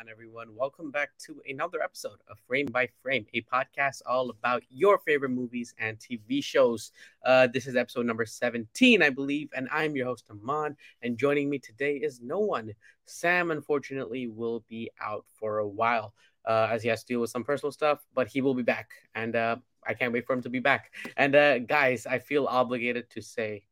on, everyone? Welcome back to another episode of Frame by Frame, a podcast all about your favorite movies and TV shows. Uh, this is episode number 17, I believe, and I'm your host, Amaan. And joining me today is no one. Sam, unfortunately, will be out for a while uh, as he has to deal with some personal stuff, but he will be back. And uh, I can't wait for him to be back. And uh, guys, I feel obligated to say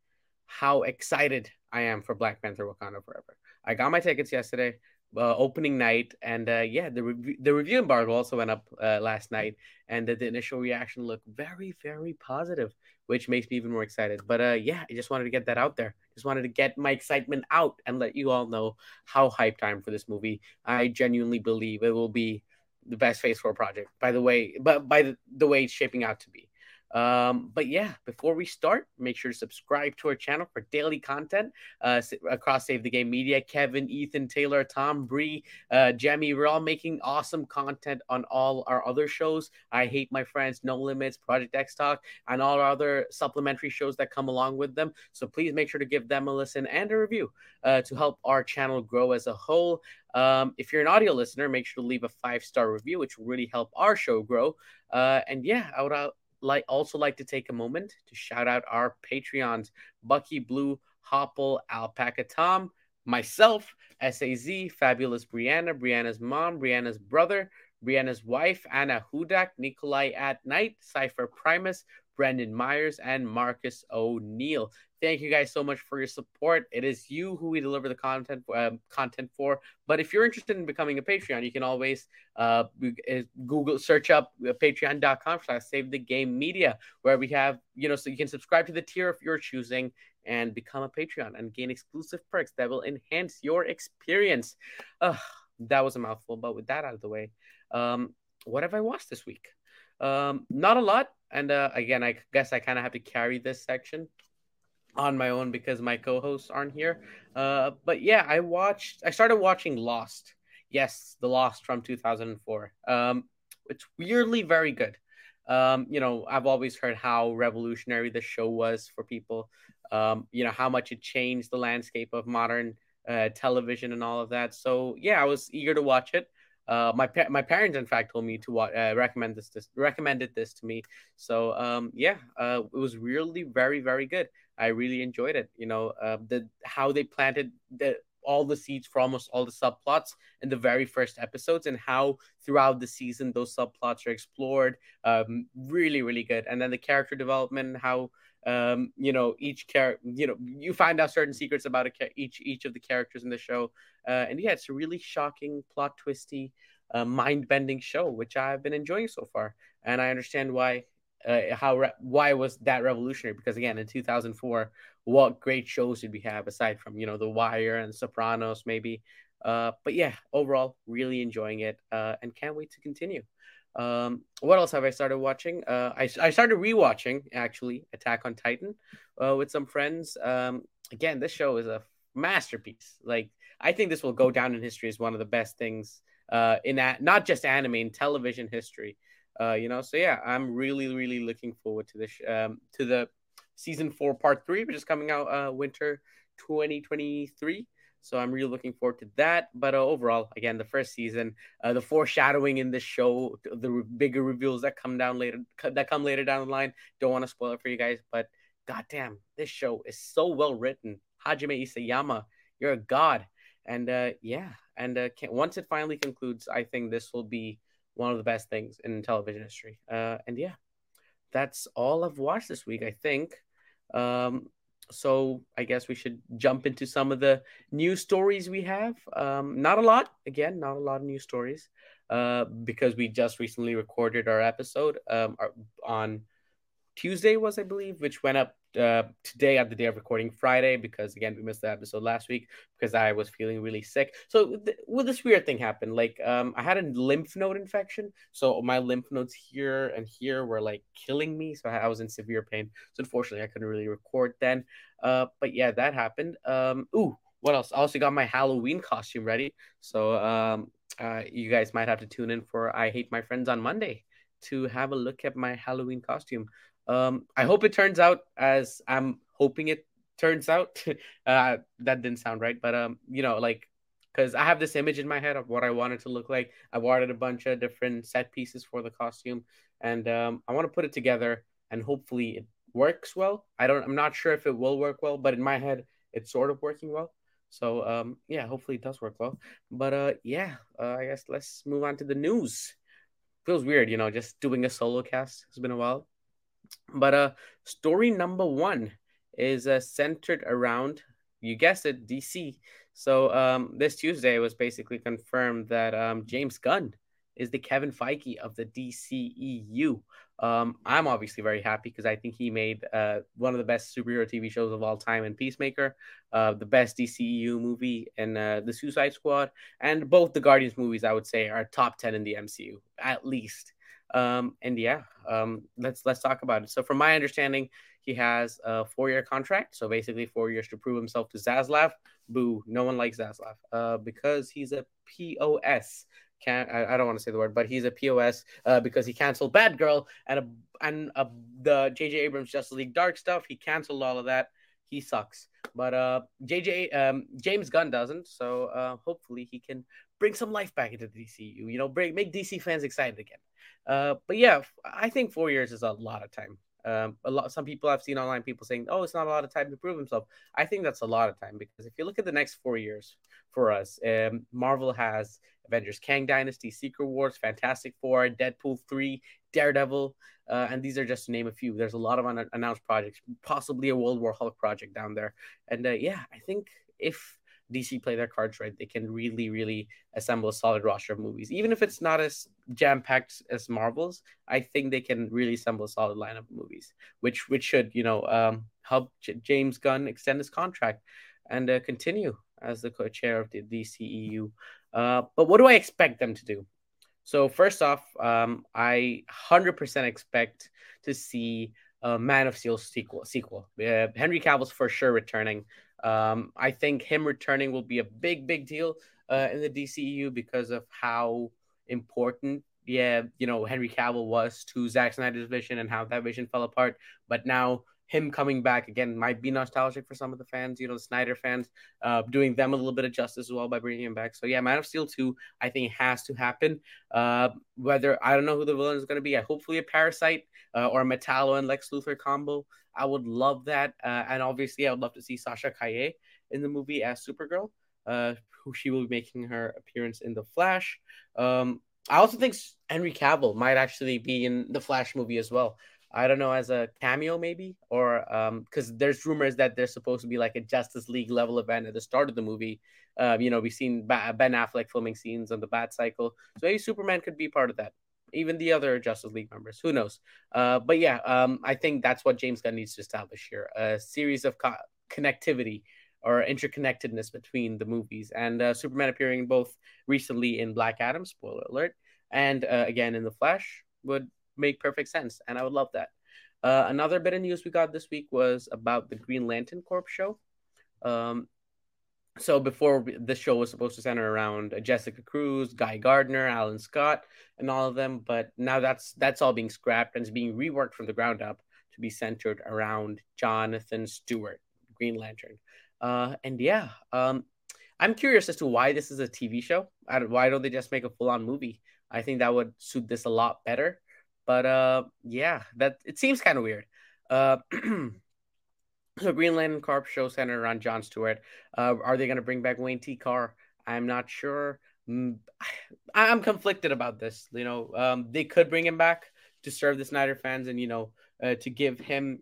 how excited I am for Black Panther Wakanda Forever. I got my tickets yesterday, uh, opening night, and uh, yeah, the re- the review embargo also went up uh, last night, and the, the, initial reaction looked very very positive, which makes me even more excited. But uh, yeah, I just wanted to get that out there. Just wanted to get my excitement out and let you all know how hyped I am for this movie. I genuinely believe it will be the best Phase Four project. By the way, but by the, the way it's shaping out to be. Um, but yeah, before we start, make sure to subscribe to our channel for daily content uh, across Save the Game Media. Kevin, Ethan, Taylor, Tom, Bree, uh, Jemmy, we're all making awesome content on all our other shows. I Hate My Friends, No Limits, Project X Talk, and all our other supplementary shows that come along with them. So please make sure to give them a listen and a review uh, to help our channel grow as a whole. Um, if you're an audio listener, make sure to leave a five star review, which will really help our show grow. Uh, and yeah, I would like also like to take a moment to shout out our Patreons, Bucky Blue, Hopple, Alpaca Tom, myself, SAZ, Fabulous Brianna, Brianna's mom, Brianna's brother, Brianna's wife, Anna Hudak, Nikolai at Night, Cypher Primus, Brendan Myers, and Marcus O'Neill. Thank you guys so much for your support. It is you who we deliver the content um, content for. But if you're interested in becoming a Patreon, you can always uh, Google search up uh, patreon.com slash save the game media, where we have, you know, so you can subscribe to the tier if you're choosing and become a Patreon and gain exclusive perks that will enhance your experience. That was a mouthful, but with that out of the way, um, what have I watched this week? Um, not a lot. And uh, again, I guess I kind of have to carry this section on my own because my co-hosts aren't here. Uh, but yeah, I watched. I started watching Lost. Yes, the Lost from 2004. Um, it's weirdly very good. Um, you know, I've always heard how revolutionary the show was for people. Um, you know how much it changed the landscape of modern uh, television and all of that. So yeah, I was eager to watch it. Uh, my pa- my parents, in fact, told me to watch, uh, recommend this, this recommended this to me. So um, yeah, uh, it was really very very good. I really enjoyed it. You know, uh, the how they planted the all the seeds for almost all the subplots in the very first episodes and how throughout the season those subplots are explored um, really really good and then the character development how um, you know each character you know you find out certain secrets about a, each each of the characters in the show. Uh, and yeah it's a really shocking plot twisty uh, mind-bending show which i've been enjoying so far. And i understand why uh, how re- why was that revolutionary because again in 2004 what great shows did we have aside from you know the wire and sopranos maybe? Uh, but yeah overall really enjoying it uh, and can't wait to continue um, what else have I started watching? Uh, I, I started rewatching actually Attack on Titan uh, with some friends. Um, again, this show is a masterpiece. Like I think this will go down in history as one of the best things uh, in that not just anime in television history. Uh, you know, so yeah, I'm really really looking forward to this um, to the season four part three, which is coming out uh, winter 2023. So I'm really looking forward to that. But uh, overall, again, the first season, uh, the foreshadowing in this show, the bigger reveals that come down later, that come later down the line. Don't want to spoil it for you guys, but goddamn, this show is so well written. Hajime Isayama, you're a god. And uh, yeah, and uh, once it finally concludes, I think this will be one of the best things in television history. Uh, and yeah, that's all I've watched this week. I think. Um, so I guess we should jump into some of the news stories we have. Um, not a lot, again, not a lot of news stories, uh, because we just recently recorded our episode um, on Tuesday was I believe, which went up uh, today at the day of recording Friday because again we missed the episode last week because I was feeling really sick. So th- well, this weird thing happened. Like um, I had a lymph node infection, so my lymph nodes here and here were like killing me. So I was in severe pain. So unfortunately, I couldn't really record then. Uh, but yeah, that happened. Um, ooh, what else? I also got my Halloween costume ready. So um, uh, you guys might have to tune in for I Hate My Friends on Monday to have a look at my Halloween costume. Um, I hope it turns out as I'm hoping it turns out. uh, that didn't sound right, but um, you know, like because I have this image in my head of what I wanted to look like. I've ordered a bunch of different set pieces for the costume, and um, I want to put it together and hopefully it works well. I don't. I'm not sure if it will work well, but in my head, it's sort of working well. So um, yeah, hopefully it does work well. But uh, yeah, uh, I guess let's move on to the news. Feels weird, you know, just doing a solo cast. It's been a while. But uh, story number one is uh, centered around, you guessed it, DC. So um, this Tuesday was basically confirmed that um, James Gunn is the Kevin Feige of the DCEU. Um, I'm obviously very happy because I think he made uh, one of the best superhero TV shows of all time in Peacemaker, uh, the best DCEU movie in uh, the Suicide Squad, and both the Guardians movies I would say are top ten in the MCU at least. Um, and yeah, um, let's let's talk about it. So, from my understanding, he has a four-year contract, so basically four years to prove himself to Zaslav. Boo! No one likes Zaslav uh, because he's a POS can't I, I, don't want to say the word, but he's a POS uh, because he canceled Batgirl and a, and a, the JJ Abrams Justice League Dark stuff. He canceled all of that. He sucks. But uh, JJ um, James Gunn doesn't. So uh, hopefully he can bring some life back into the DCU. You know, bring make DC fans excited again. Uh, but yeah, I think four years is a lot of time. Um, a lot. Some people I've seen online, people saying, "Oh, it's not a lot of time to prove himself." I think that's a lot of time because if you look at the next four years for us, um, Marvel has Avengers Kang Dynasty, Secret Wars, Fantastic Four, Deadpool 3, Daredevil, uh, and these are just to name a few. There's a lot of unannounced projects, possibly a World War Hulk project down there. And uh, yeah, I think if DC play their cards right, they can really, really assemble a solid roster of movies. Even if it's not as jam packed as Marvel's, I think they can really assemble a solid lineup of movies, which which should you know um, help J- James Gunn extend his contract and uh, continue as the co-chair of the DCEU. Uh, but what do I expect them to do? So first off, um, I hundred percent expect to see a Man of Steel sequel. Sequel. Uh, Henry Cavill's for sure returning. Um, I think him returning will be a big, big deal uh, in the DCEU because of how important, yeah, you know, Henry Cavill was to Zack Snyder's vision and how that vision fell apart. But now him coming back again might be nostalgic for some of the fans, you know, the Snyder fans, uh, doing them a little bit of justice as well by bringing him back. So yeah, Man of Steel 2, I think has to happen. Uh, whether I don't know who the villain is going to be, I hopefully a Parasite uh, or a Metallo and Lex Luthor combo. I would love that, uh, and obviously I would love to see Sasha Calle in the movie as Supergirl. Uh, who she will be making her appearance in the Flash. Um, I also think Henry Cavill might actually be in the Flash movie as well. I don't know, as a cameo maybe, or um, because there's rumors that there's supposed to be like a Justice League level event at the start of the movie. Uh, you know, we've seen ba- Ben Affleck filming scenes on the Bat Cycle, so maybe Superman could be part of that. Even the other Justice League members, who knows? Uh, but yeah, um, I think that's what James Gunn needs to establish here: a series of co- connectivity or interconnectedness between the movies, and uh, Superman appearing both recently in Black Adam, spoiler alert, and uh, again in the Flash would make perfect sense, and I would love that. Uh, another bit of news we got this week was about the Green Lantern Corps show. Um, so before this show was supposed to center around Jessica Cruz, Guy Gardner, Alan Scott, and all of them, but now that's that's all being scrapped and is being reworked from the ground up to be centered around Jonathan Stewart, Green Lantern. Uh, and yeah, um, I'm curious as to why this is a TV show. why don't they just make a full-on movie? I think that would suit this a lot better. But uh, yeah, that it seems kind of weird. Uh, so Green Lantern show centered around John Stewart. Uh, are they going to bring back Wayne T. Carr? I'm not sure. Mm, I'm conflicted about this. You know, um, they could bring him back to serve the Snyder fans and you know uh, to give him,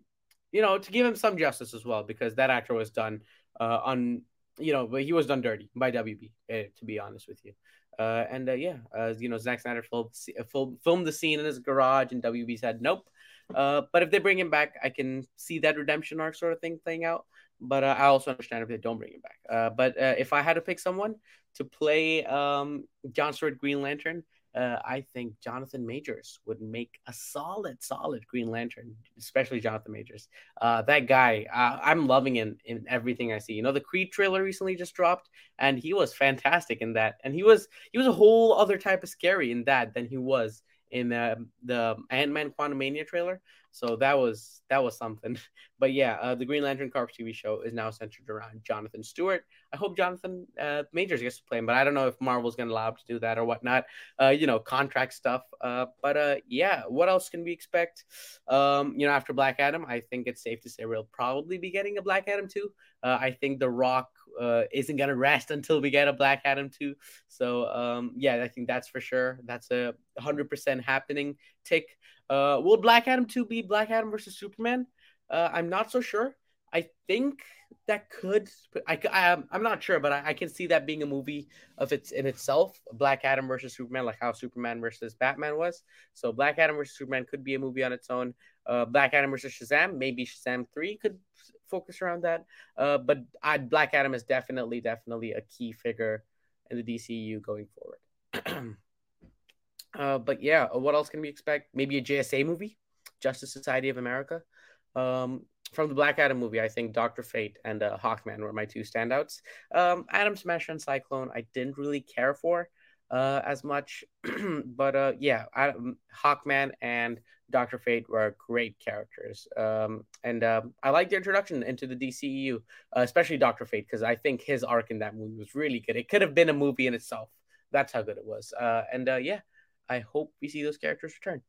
you know, to give him some justice as well because that actor was done uh, on, you know, but he was done dirty by WB. Uh, to be honest with you. Uh, and uh, yeah, uh, you know, Zack Snyder filmed, the scene in his garage, and WB said nope. Uh, but if they bring him back, I can see that redemption arc sort of thing playing out. But uh, I also understand if they don't bring him back. Uh, but uh, if I had to pick someone to play um, John Stewart Green Lantern, uh, I think Jonathan Majors would make a solid, solid Green Lantern, especially Jonathan Majors. Uh, that guy, uh, I'm loving him in everything I see. You know, the Creed trailer recently just dropped, and he was fantastic in that. And he was he was a whole other type of scary in that than he was in uh, the Ant Man Quantumania trailer. So that was that was something. But yeah, uh, the Green Lantern Corps TV show is now centered around Jonathan Stewart. I hope Jonathan uh, Majors gets to play him, but I don't know if Marvel's going to allow him to do that or whatnot. Uh, you know, contract stuff. Uh, but uh, yeah, what else can we expect? Um, you know, after Black Adam, I think it's safe to say we'll probably be getting a Black Adam too. Uh, I think The Rock uh, isn't gonna rest until we get a Black Adam too. So um, yeah, I think that's for sure. That's a hundred percent happening. Tick. Uh, will Black Adam 2 be Black Adam versus Superman? Uh, I'm not so sure. I think that could. I, I I'm not sure, but I, I, can see that being a movie of its in itself. Black Adam versus Superman, like how Superman versus Batman was. So Black Adam versus Superman could be a movie on its own. Uh, Black Adam versus Shazam, maybe Shazam three could focus around that. Uh, but I, Black Adam is definitely definitely a key figure in the DCU going forward. Uh, but yeah, uh, what else can we expect? Maybe a JSA movie, Justice Society of America. Um, from the Black Adam movie, I think Doctor Fate and uh, Hawkman were my two standouts. Um, Atom Smasher and Cyclone, I didn't really care for uh, as much, but uh, yeah, Adam, Hawkman and Doctor Fate were great characters, um, and um, I like the introduction into the DCEU, uh, especially Doctor Fate, because I think his arc in that movie was really good. It could have been a movie in itself. That's how good it was. Uh, and uh, yeah, I hope we see those characters return.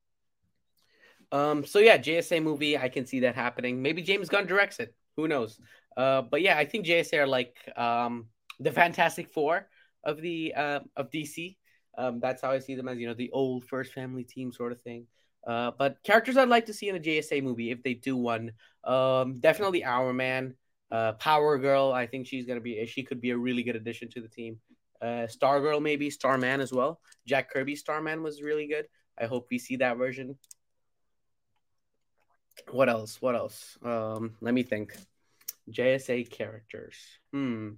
Um, so yeah, JSA movie, I can see that happening. Maybe James Gunn directs it. Who knows? Uh, but yeah, I think JSA are like um, the Fantastic Four of the uh, of DC. Um, that's how I see them as you know the old first family team sort of thing. Uh, but characters I'd like to see in a JSA movie if they do one, um, definitely Hourman, uh, Power Girl. I think she's gonna be she could be a really good addition to the team uh, Stargirl, maybe Starman as well. Jack Kirby Starman was really good. I hope we see that version. What else? What else? Um, let me think. JSA characters. Hmm.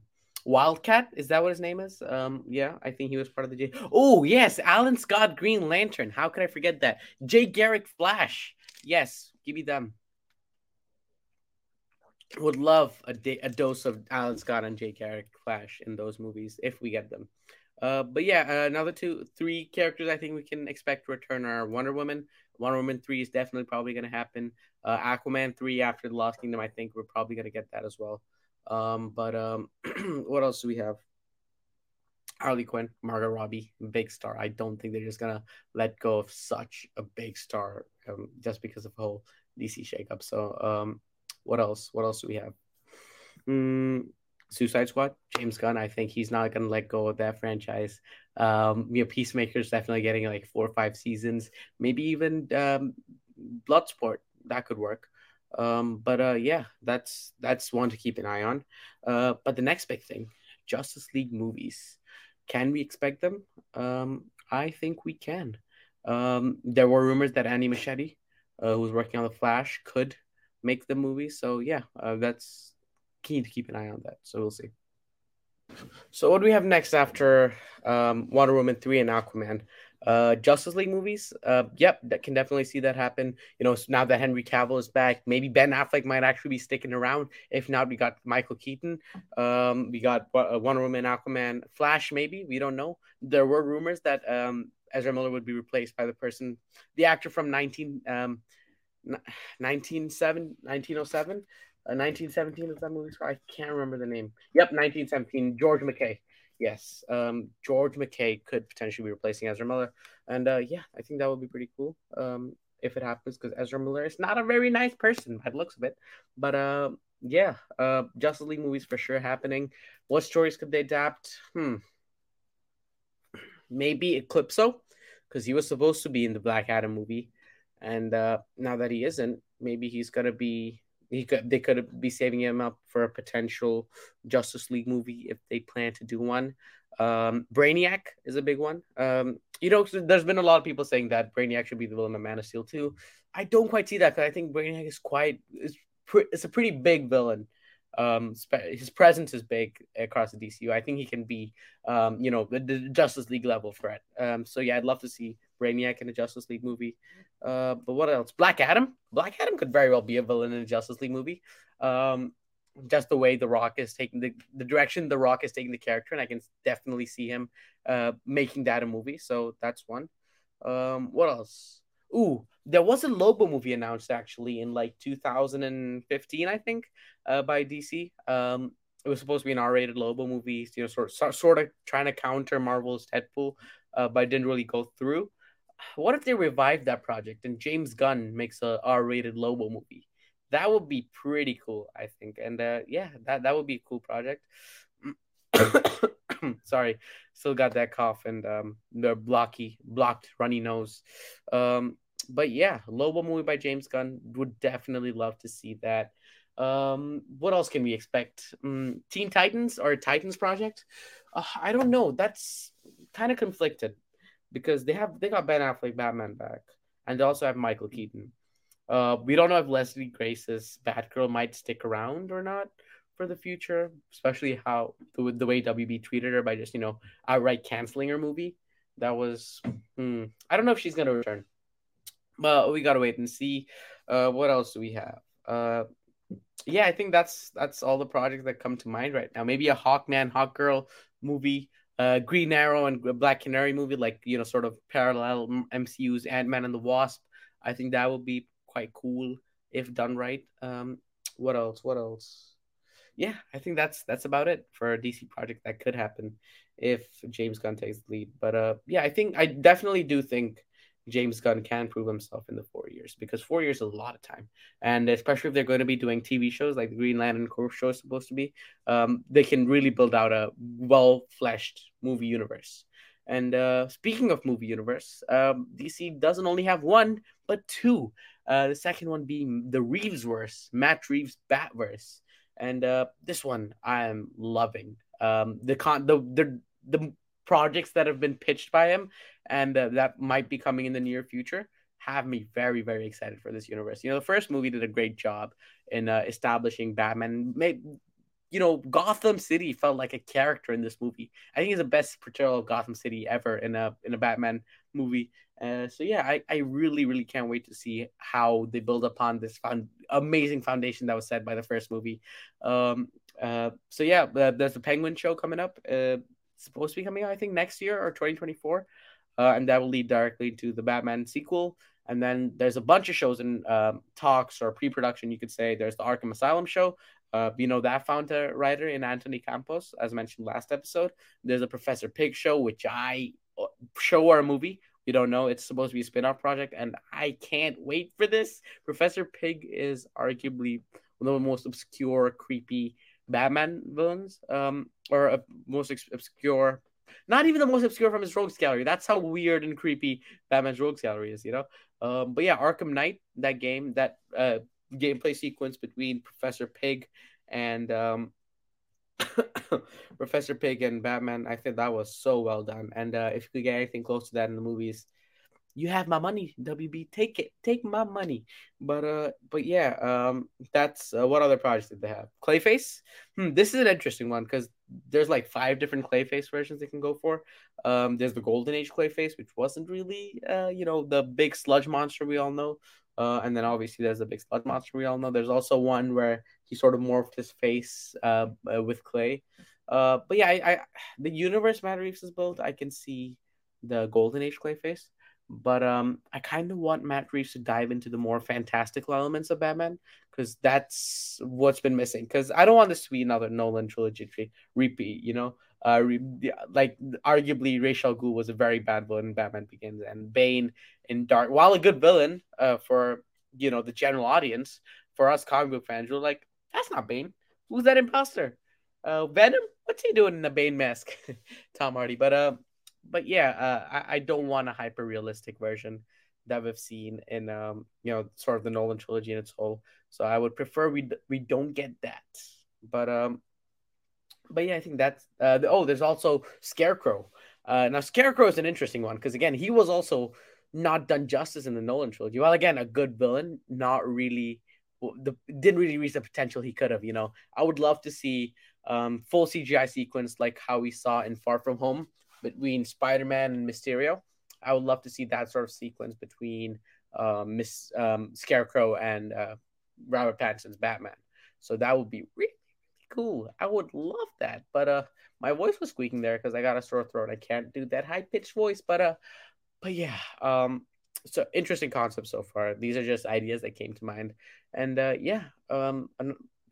Wildcat is that what his name is? Um, yeah, I think he was part of the J. Oh yes, Alan Scott Green Lantern. How could I forget that? Jay Garrick Flash. Yes, give me them would love a, a dose of Alan Scott and Jay Garrick Flash in those movies if we get them. Uh, but yeah, another two, three characters I think we can expect to return are Wonder Woman. Wonder Woman three is definitely probably going to happen. Uh, Aquaman three after the Lost Kingdom, I think we're probably going to get that as well. Um, but um, what else do we have? Harley Quinn, Margot Robbie, big star. I don't think they're just gonna let go of such a big star um, just because of the whole DC shakeup. So um, what else? What else do we have? Mm, Suicide Squad, James Gunn. I think he's not going to let go of that franchise. Um, you know, Peacemaker's definitely getting like four or five seasons, maybe even um, Bloodsport. That could work. Um, but uh, yeah, that's that's one to keep an eye on. Uh, but the next big thing, Justice League movies. Can we expect them? Um, I think we can. Um, there were rumors that Andy Muschietti, uh, who's working on the Flash, could make the movie. So yeah, uh, that's key to keep an eye on that. So we'll see. So what do we have next after um, Wonder Woman three and Aquaman? Uh, Justice League movies. Uh, yep, that can definitely see that happen. You know, now that Henry Cavill is back, maybe Ben Affleck might actually be sticking around. If not, we got Michael Keaton. Um, we got uh, Wonder Woman, Aquaman, Flash. Maybe we don't know. There were rumors that um Ezra Miller would be replaced by the person, the actor from nineteen um 1907, 1907, uh, 1917 is that movie? I can't remember the name. Yep, 1917. George MacKay. Yes, um, George MacKay could potentially be replacing Ezra Miller, and uh, yeah, I think that would be pretty cool um, if it happens because Ezra Miller is not a very nice person by the looks of it. But uh, yeah, uh, Justice League movies for sure happening. What stories could they adapt? Hmm, maybe Eclipso because he was supposed to be in the Black Adam movie. And uh, now that he isn't, maybe he's gonna be. He could. They could be saving him up for a potential Justice League movie if they plan to do one. Um, Brainiac is a big one. Um, you know, there's been a lot of people saying that Brainiac should be the villain of Man of Steel too. I don't quite see that because I think Brainiac is quite is pre- it's a pretty big villain. Um, his presence is big across the DCU. I think he can be, um, you know, the, the Justice League level threat. Um, so yeah, I'd love to see Brainiac in a Justice League movie. Uh, but what else? Black Adam. Black Adam could very well be a villain in a Justice League movie. Um, just the way The Rock is taking the, the direction The Rock is taking the character, and I can definitely see him uh, making that a movie. So that's one. Um, what else? Ooh, there was a Lobo movie announced actually in like 2015, I think, uh, by DC. Um, it was supposed to be an R-rated Lobo movie, you know, sort sort, of trying to counter Marvel's Deadpool, uh, but didn't really go through. What if they revive that project and James Gunn makes a R-rated Lobo movie? That would be pretty cool, I think. And uh, yeah, that that would be a cool project. Sorry, still got that cough and um, the blocky, blocked, runny nose. Um, but yeah, Lobo movie by James Gunn would definitely love to see that. Um, what else can we expect? Um, Teen Titans or Titans Project? Uh, I don't know. That's kind of conflicted because they have they got Ben Affleck Batman back, and they also have Michael Keaton. Uh, we don't know if Leslie Grace's Batgirl might stick around or not for the future, especially how the, the way WB treated her by just you know outright canceling her movie. That was hmm, I don't know if she's gonna return, but we gotta wait and see. Uh, what else do we have? Uh, yeah, I think that's that's all the projects that come to mind right now. Maybe a Hawkman, Hawkgirl movie, uh, Green Arrow and Black Canary movie, like you know, sort of parallel MCU's Ant Man and the Wasp. I think that would be quite cool if done right. Um, what else? What else? yeah, I think that's that's about it for a DC project that could happen if James Gunn takes the lead. But uh, yeah, I think I definitely do think James Gunn can prove himself in the four years because four years is a lot of time, and especially if they're going to be doing TV shows like the Green Lantern Corps show is supposed to be, um, they can really build out a well fleshed movie universe. And uh, speaking of movie universe, um, DC doesn't only have one but two. Uh, the second one being the Reevesverse, Matt Reeves Batverse and uh, this one I'm loving. Um, the con the the the projects that have been pitched by him and uh, that might be coming in the near future have me very very excited for this universe. You know, the first movie did a great job in uh, establishing Batman. Made, you know, Gotham City felt like a character in this movie. I think it's the best portrayal of Gotham City ever in a in a Batman movie. Uh, so yeah, I, I really really can't wait to see how they build upon this amazing foundation that was set by the first movie. Um, uh, so yeah, uh, there's the Penguin show coming up. Supposed to be coming out I think next year or 2024, uh, and that will lead directly to the Batman sequel. And then there's a bunch of shows in um, talks or pre-production, you could say. There's the Arkham Asylum show. Uh, you know that found writer in Anthony Campos, as mentioned last episode. There's a Professor Pig show, which I uh, show or a movie We don't know, it's supposed to be a spin-off project, and I can't wait for this. Professor Pig is arguably one of the most obscure, creepy Batman villains, um, or uh, most obscure. Not even the most obscure from his rogues gallery. That's how weird and creepy Batman's rogues gallery is, you know. Um, but yeah, Arkham Knight, that game, that uh, gameplay sequence between Professor Pig and um, Professor Pig and Batman, I think that was so well done. And uh, if you could get anything close to that in the movies, you have my money, WB. Take it, take my money. But uh, but yeah, um, that's uh, what other projects did they have? Clayface. Hmm, this is an interesting one because there's like five different Clayface versions they can go for. Um, there's the Golden Age Clayface, which wasn't really, uh, you know, the big sludge monster we all know. Uh, and then obviously there's the big sludge monster we all know. There's also one where he sort of morphed his face uh, uh, with clay. Uh, but yeah, I, I the universe Matt Reeves has built, I can see the Golden Age Clayface. But um, I kind of want Matt Reeves to dive into the more fantastical elements of Batman because that's what's been missing. Because I don't want this to be another Nolan trilogy repeat. You know, uh, like arguably Ra's al Ghul was a very bad villain in Batman Begins, and Bane in Dark, while a good villain uh, for you know the general audience, for us comic book fans, we're like, that's not Bane. Who's that imposter? Uh, Venom? What's he doing in the Bane mask? Tom Hardy. But uh, but yeah, uh, I, I don't want a hyper realistic version that we've seen in um, you know, sort of the Nolan trilogy in its whole. So I would prefer we we don't get that. But um, but yeah, I think that's uh, the, oh, there's also Scarecrow. Uh, now Scarecrow is an interesting one because again, he was also not done justice in the Nolan trilogy. Well, again, a good villain, not really the didn't really reach the potential he could have. You know, I would love to see um, full CGI sequence like how we saw in Far From Home between Spider Man and Mysterio. I would love to see that sort of sequence between um, Miss um, Scarecrow and uh, Robert Pattinson's Batman. So that would be really, cool. I would love that. But uh, my voice was squeaking there because I got a sore throat. I can't do that high pitched voice. But uh, but yeah, um, so interesting concept so far. These are just ideas that came to mind, and uh, yeah, um,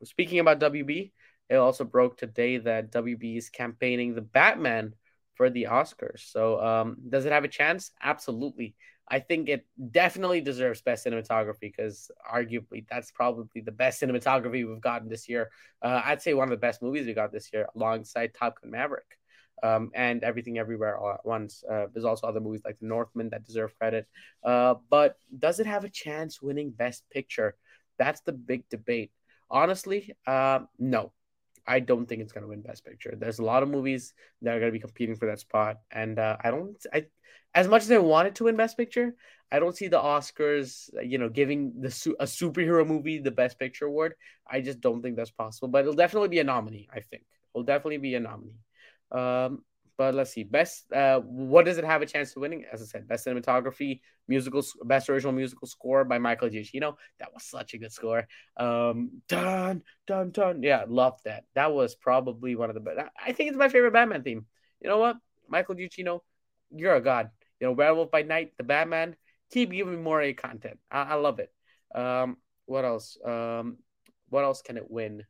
speaking about WB, it also broke today that WB is campaigning the Batman for the Oscars. So, um, does it have a chance? Absolutely. I think it definitely deserves best cinematography because arguably that's probably the best cinematography we've gotten this year. Uh, I'd say one of the best movies we got this year, alongside Top Gun Maverick. Um, and Everything Everywhere All at Once. Uh, there's also other movies like The Northman that deserve credit. Uh, but does it have a chance winning Best Picture? That's the big debate. Honestly, uh, no. I don't think it's going to win Best Picture. There's a lot of movies that are going to be competing for that spot, and uh, I don't. I as much as I wanted to win Best Picture, I don't see the Oscars, you know, giving the a superhero movie the Best Picture award. I just don't think that's possible. But it'll definitely be a nominee. I think it'll definitely be a nominee. Um, but let's see. Best. Uh, what does it have a chance to winning? As I said, best cinematography, musical, best original musical score by Michael Giacchino. That was such a good score. Um, dun dun dun. Yeah, loved that. That was probably one of the best. I think it's my favorite Batman theme. You know what, Michael Giacchino, you're a god. You know, Werewolf by Night, the Batman. Keep giving more A content. I, I love it. Um, what else? Um, what else can it win?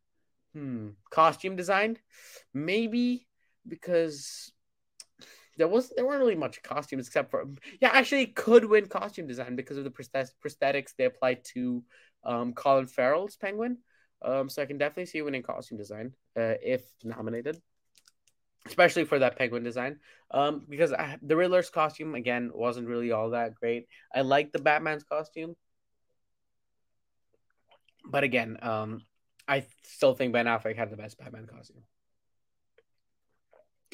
Hmm, costume design, maybe because there was there weren't really much costumes except for yeah actually could win costume design because of the prosthetics they applied to um, Colin Farrell's Penguin. Um, so I can definitely see winning costume design uh, if nominated, especially for that Penguin design. Um, because I, the Riddler's costume again wasn't really all that great. I like the Batman's costume, but again, um, I still think Ben Affleck had the best Batman costume.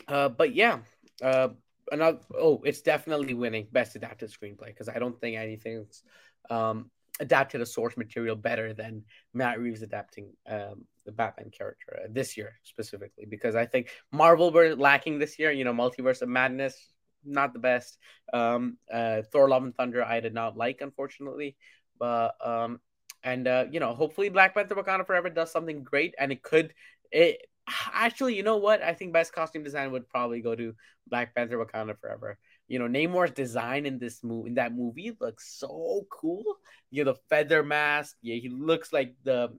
Uh, but yeah, uh, another. Oh, it's definitely winning best adapted screenplay because I don't think anything's um adapted a source material better than Matt Reeves adapting um the Batman character uh, this year specifically because I think Marvel were lacking this year. You know, Multiverse of Madness not the best. Um, uh, Thor: Love and Thunder I did not like unfortunately, but um, and uh, you know, hopefully Black Panther: Wakanda Forever does something great, and it could. It actually, you know what? I think best costume design would probably go to Black Panther: Wakanda Forever. You know, Namor's design in this movie, in that movie, looks so cool. You know, the feather mask. Yeah, he looks like the,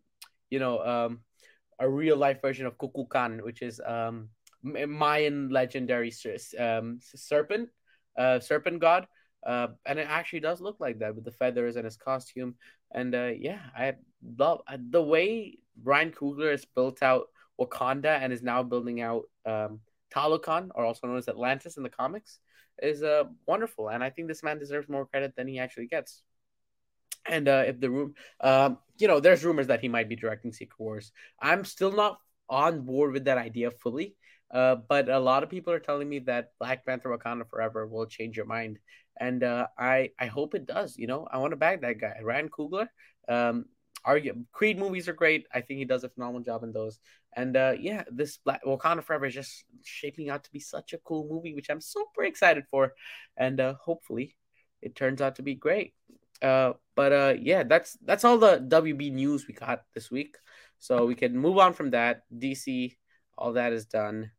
you know, um, a real life version of Kukulkan, which is um Mayan legendary um serpent, uh, serpent god. Uh, and it actually does look like that with the feathers and his costume. And uh, yeah, I love the way Ryan Coogler has built out Wakanda and is now building out um, Talokan, or also known as Atlantis in the comics, is uh, wonderful. And I think this man deserves more credit than he actually gets. And uh, if the room, um, you know, there's rumors that he might be directing Secret Wars. I'm still not on board with that idea fully. Uh, but a lot of people are telling me that Black Panther Wakanda Forever will change your mind. And uh, I I hope it does. You know, I want to bag that guy, Ryan Coogler. Um, argue Creed movies are great. I think he does a phenomenal job in those. And uh, yeah, this Black Wakanda Forever is just shaping out to be such a cool movie, which I'm super excited for. And uh, hopefully, it turns out to be great. Uh, but uh, yeah, that's that's all the WB news we got this week. So we can move on from that. DC, all that is done.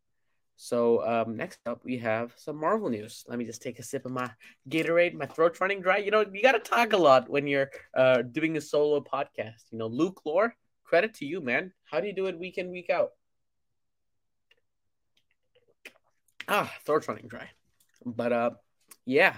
So um, next up, we have some Marvel news. Let me just take a sip of my Gatorade. My throat's running dry. You know, you got to talk a lot when you're uh, doing a solo podcast. You know, Luke Lore, credit to you, man. How do you do it week in, week out? Ah, throat's running dry. But uh, yeah,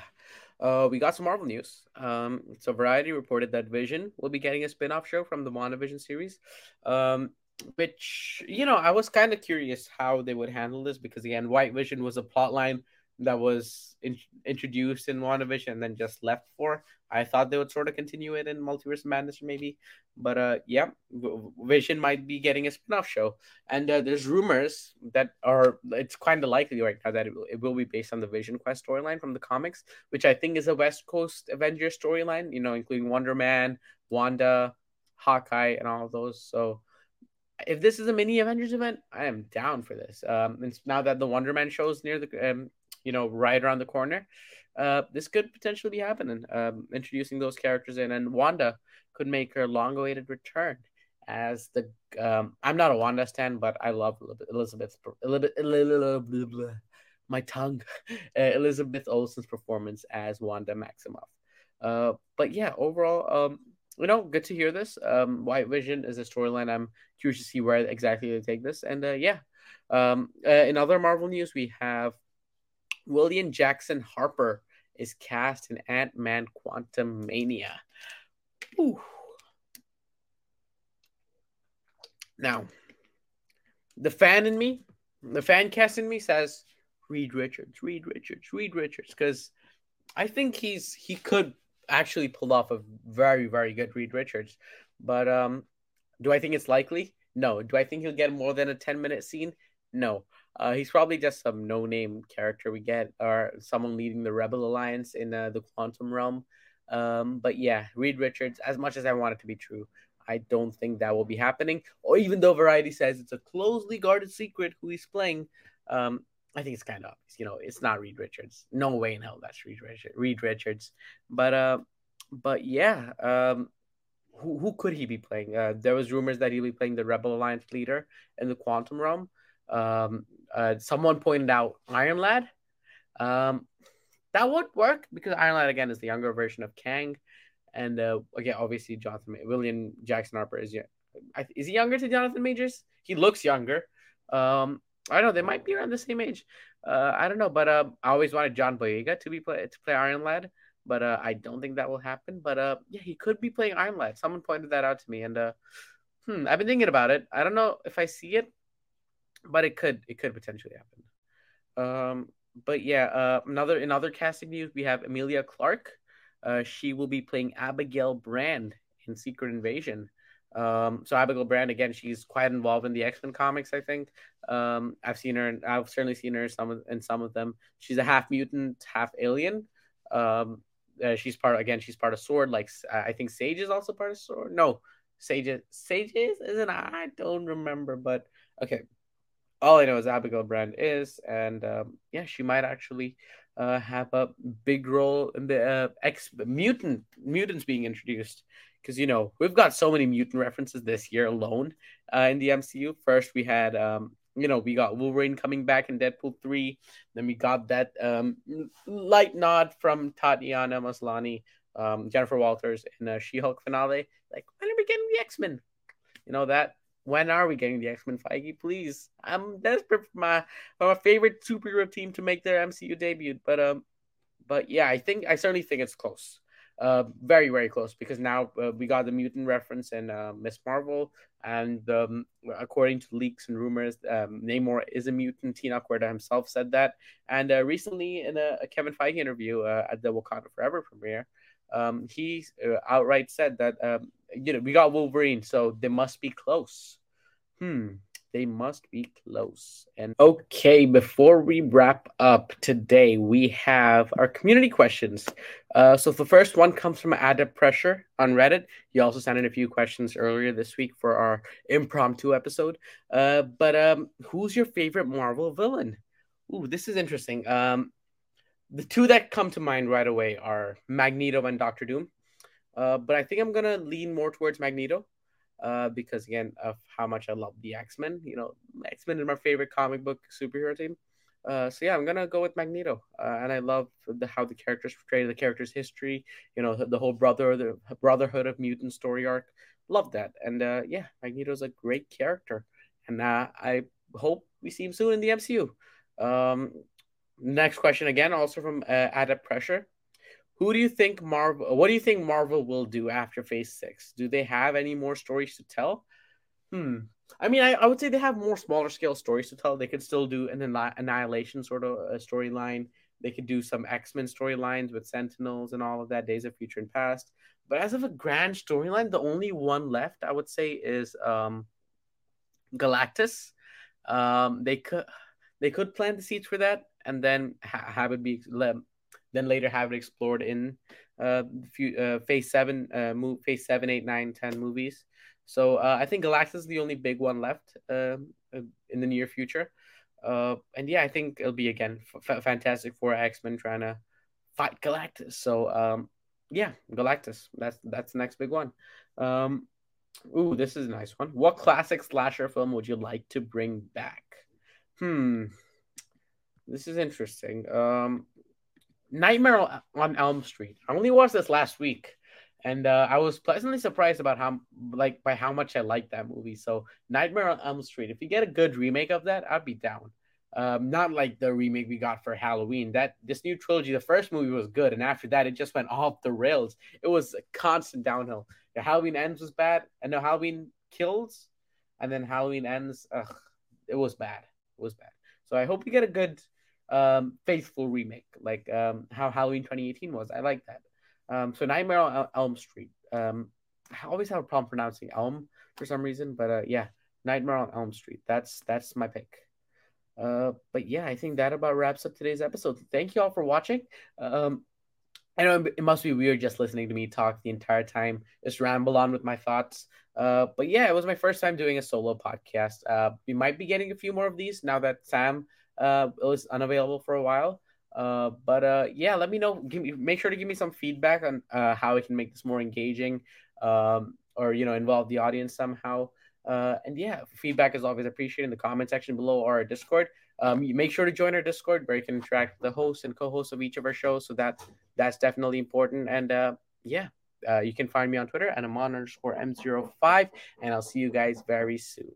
uh, we got some Marvel news. Um, so Variety reported that Vision will be getting a spin-off show from the WandaVision series. Um, which you know I was kind of curious how they would handle this because again, White Vision was a plot line that was in- introduced in WandaVision and then just left for. I thought they would sort of continue it in Multiverse Madness maybe, but uh, yeah, Vision might be getting a spin-off show, and uh, there's rumors that are it's kind of likely right now that it it will be based on the Vision Quest storyline from the comics, which I think is a West Coast Avengers storyline, you know, including Wonder Man, Wanda, Hawkeye, and all those. So if this is a mini Avengers event, I am down for this. Um, and now that the Wonder Man show is near the, um, you know, right around the corner, uh, this could potentially be happening. Um, introducing those characters in, and Wanda could make her long-awaited return as the. Um, I'm not a Wanda stan, but I love Elizabeth. Elizabeth. my tongue, uh, Elizabeth Olsen's performance as Wanda Maximoff. Uh, but yeah, overall, um, you know, good to hear this. Um, White Vision is a storyline. I'm curious to see where exactly they take this. And uh, yeah, um, uh, in other Marvel news, we have William Jackson Harper is cast in Ant Man Quantumania. Ooh. Now, the fan in me, the fan cast in me says Reed Richards, Reed Richards, Reed Richards, because I think he's he could actually pull off a very very good Reed Richards, but um, do I think it's likely? No. Do I think he'll get more than a ten minute scene? No. Uh, he's probably just some no name character we get, or someone leading the Rebel Alliance in uh, the quantum realm. Um, but yeah, Reed Richards, as much as I want it to be true, I don't think that will be happening. Or even though Variety says it's a closely guarded secret who he's playing, um, I think it's kind of obvious. You know, it's not Reed Richards. No way in hell that's Reed Richards. Reed Richards. But uh, but yeah, um, who who could he be playing? Uh, there was rumors that he'd be playing the Rebel Alliance leader in the Quantum Realm. Um, uh, someone pointed out Iron Lad. Um, that would work because Iron Lad again is the younger version of Kang, and uh, again, obviously Jonathan William Jackson Harper is is he younger to Jonathan Majors? He looks younger. Um, I know. They might be around the same age. Uh, I don't know, but uh, I always wanted John Boyega to be play to play Iron Lad, but uh, I don't think that will happen. But uh, yeah, he could be playing Iron Lad. Someone pointed that out to me, and uh, hmm, I've been thinking about it. I don't know if I see it, but it could it could potentially happen. Um, but yeah, uh, another in other casting news, we have Emilia Clarke. Uh, she will be playing Abigail Brand in Secret Invasion. Um, so Abigail Brand again, she's quite involved in the X Men comics. I think um, I've seen her, and I've certainly seen her in some of, in some of them. She's a half mutant, half alien. Um, uh, she's part again. She's part of Sword. Like I think Sage is also part of Sword. No, Sage is Sage is isn't I don't remember, but okay all I know is Abigail Brand is, and um, yeah, she might actually uh, have a big role in the uh, mutant mutants being introduced. Because you know we've got so many mutant references this year alone uh, in the MCU. First, we had um, you know we got Wolverine coming back in Deadpool three. Then we got that um, light nod from Tatiana Maslany, um, Jennifer Walters in a She-Hulk finale. Like when are we getting the X Men? You know that when are we getting the X Men Feige? Please, I'm desperate for my for my favorite superhero team to make their MCU debut. But um, but yeah, I think I certainly think it's close. Uh, very very close because now uh, we got the mutant reference in uh, Miss Marvel, and um, according to leaks and rumors, um, Namor is a mutant. Tenoch Huerta himself said that, and uh, recently in a, a, Kevin Feige interview uh, at the Wakanda Forever premiere, um, he outright said that um, you know we got Wolverine, so they must be close. Hmm, they must be close. And okay, before we wrap up today, we have our community questions. Uh, so the first one comes from Adept Pressure on Reddit. He also sent in a few questions earlier this week for our impromptu episode. Uh, but um, who's your favorite Marvel villain? Ooh, this is interesting. Um, the two that come to mind right away are Magneto and Doctor Doom. Uh, but I think I'm gonna lean more towards Magneto uh, because again of how much I love the X Men. You know, X Men is my favorite comic book superhero team. Uh, so yeah, I'm gonna go with Magneto, uh, and I love the how the characters portray the character's history. You know, the, the whole brother, the Brotherhood of Mutant story arc. Love that, and uh, yeah, Magneto's a great character, and uh, I hope we see him soon in the MCU. Um, next question again, also from uh, Adept Pressure. Who do you think Marvel? What do you think Marvel will do after Phase Six? Do they have any more stories to tell? Hmm. I mean, I, I would say they have more smaller scale stories to tell. They could still do an annihilation sort of a storyline. They could do some X Men storylines with Sentinels and all of that, Days of Future and Past. But as of a grand storyline, the only one left I would say is um, Galactus. Um, they could they could plant the seeds for that and then ha- have it be then later have it explored in uh, few, uh, phase seven, uh, move, phase seven, eight, nine, ten movies. So uh, I think Galactus is the only big one left uh, uh, in the near future. Uh, and yeah, I think it'll be again f- Fantastic Four, X Men trying to fight Galactus. So um, yeah, Galactus. That's that's the next big one. Um, ooh, this is a nice one. What classic slasher film would you like to bring back? Hmm. this is interesting. Um, Nightmare on Elm Street. I only watched this last week, and uh, I was pleasantly surprised about how like by how much I liked that movie. So Nightmare on Elm Street. If you get a good remake of that, I'd be down. Um, not like the remake we got for Halloween. That this new trilogy, the first movie was good, and after that, it just went off the rails. It was a constant downhill. The Halloween ends was bad, and the Halloween kills, and then Halloween ends. Ugh, it was bad. It was bad. So I hope we get a good, um, faithful remake, like um, how Halloween 2018 was. I like that. Um, so Nightmare on Elm Street. Um, I always have a problem pronouncing Elm for some reason, but uh, yeah, Nightmare on Elm Street. That's that's my pick. Uh, but yeah, I think that about wraps up today's episode. Thank you all for watching. Um, I know it must be weird just listening to me talk the entire time, just ramble on with my thoughts. Uh, but yeah, it was my first time doing a solo podcast. Uh, we might be getting a few more of these now that Sam uh, was unavailable for a while. Uh, but uh, yeah, let me know. Give me, make sure to give me some feedback on uh, how I can make this more engaging, um, or you know, involve the audience somehow. Uh, and yeah, feedback is always appreciated in the comment section below or our Discord. Um, you make sure to join our Discord where you can interact with the hosts and co-hosts of each of our shows. So that that's definitely important. And uh, yeah, uh, you can find me on Twitter at Amaan underscore M05, and I'll see you guys very soon.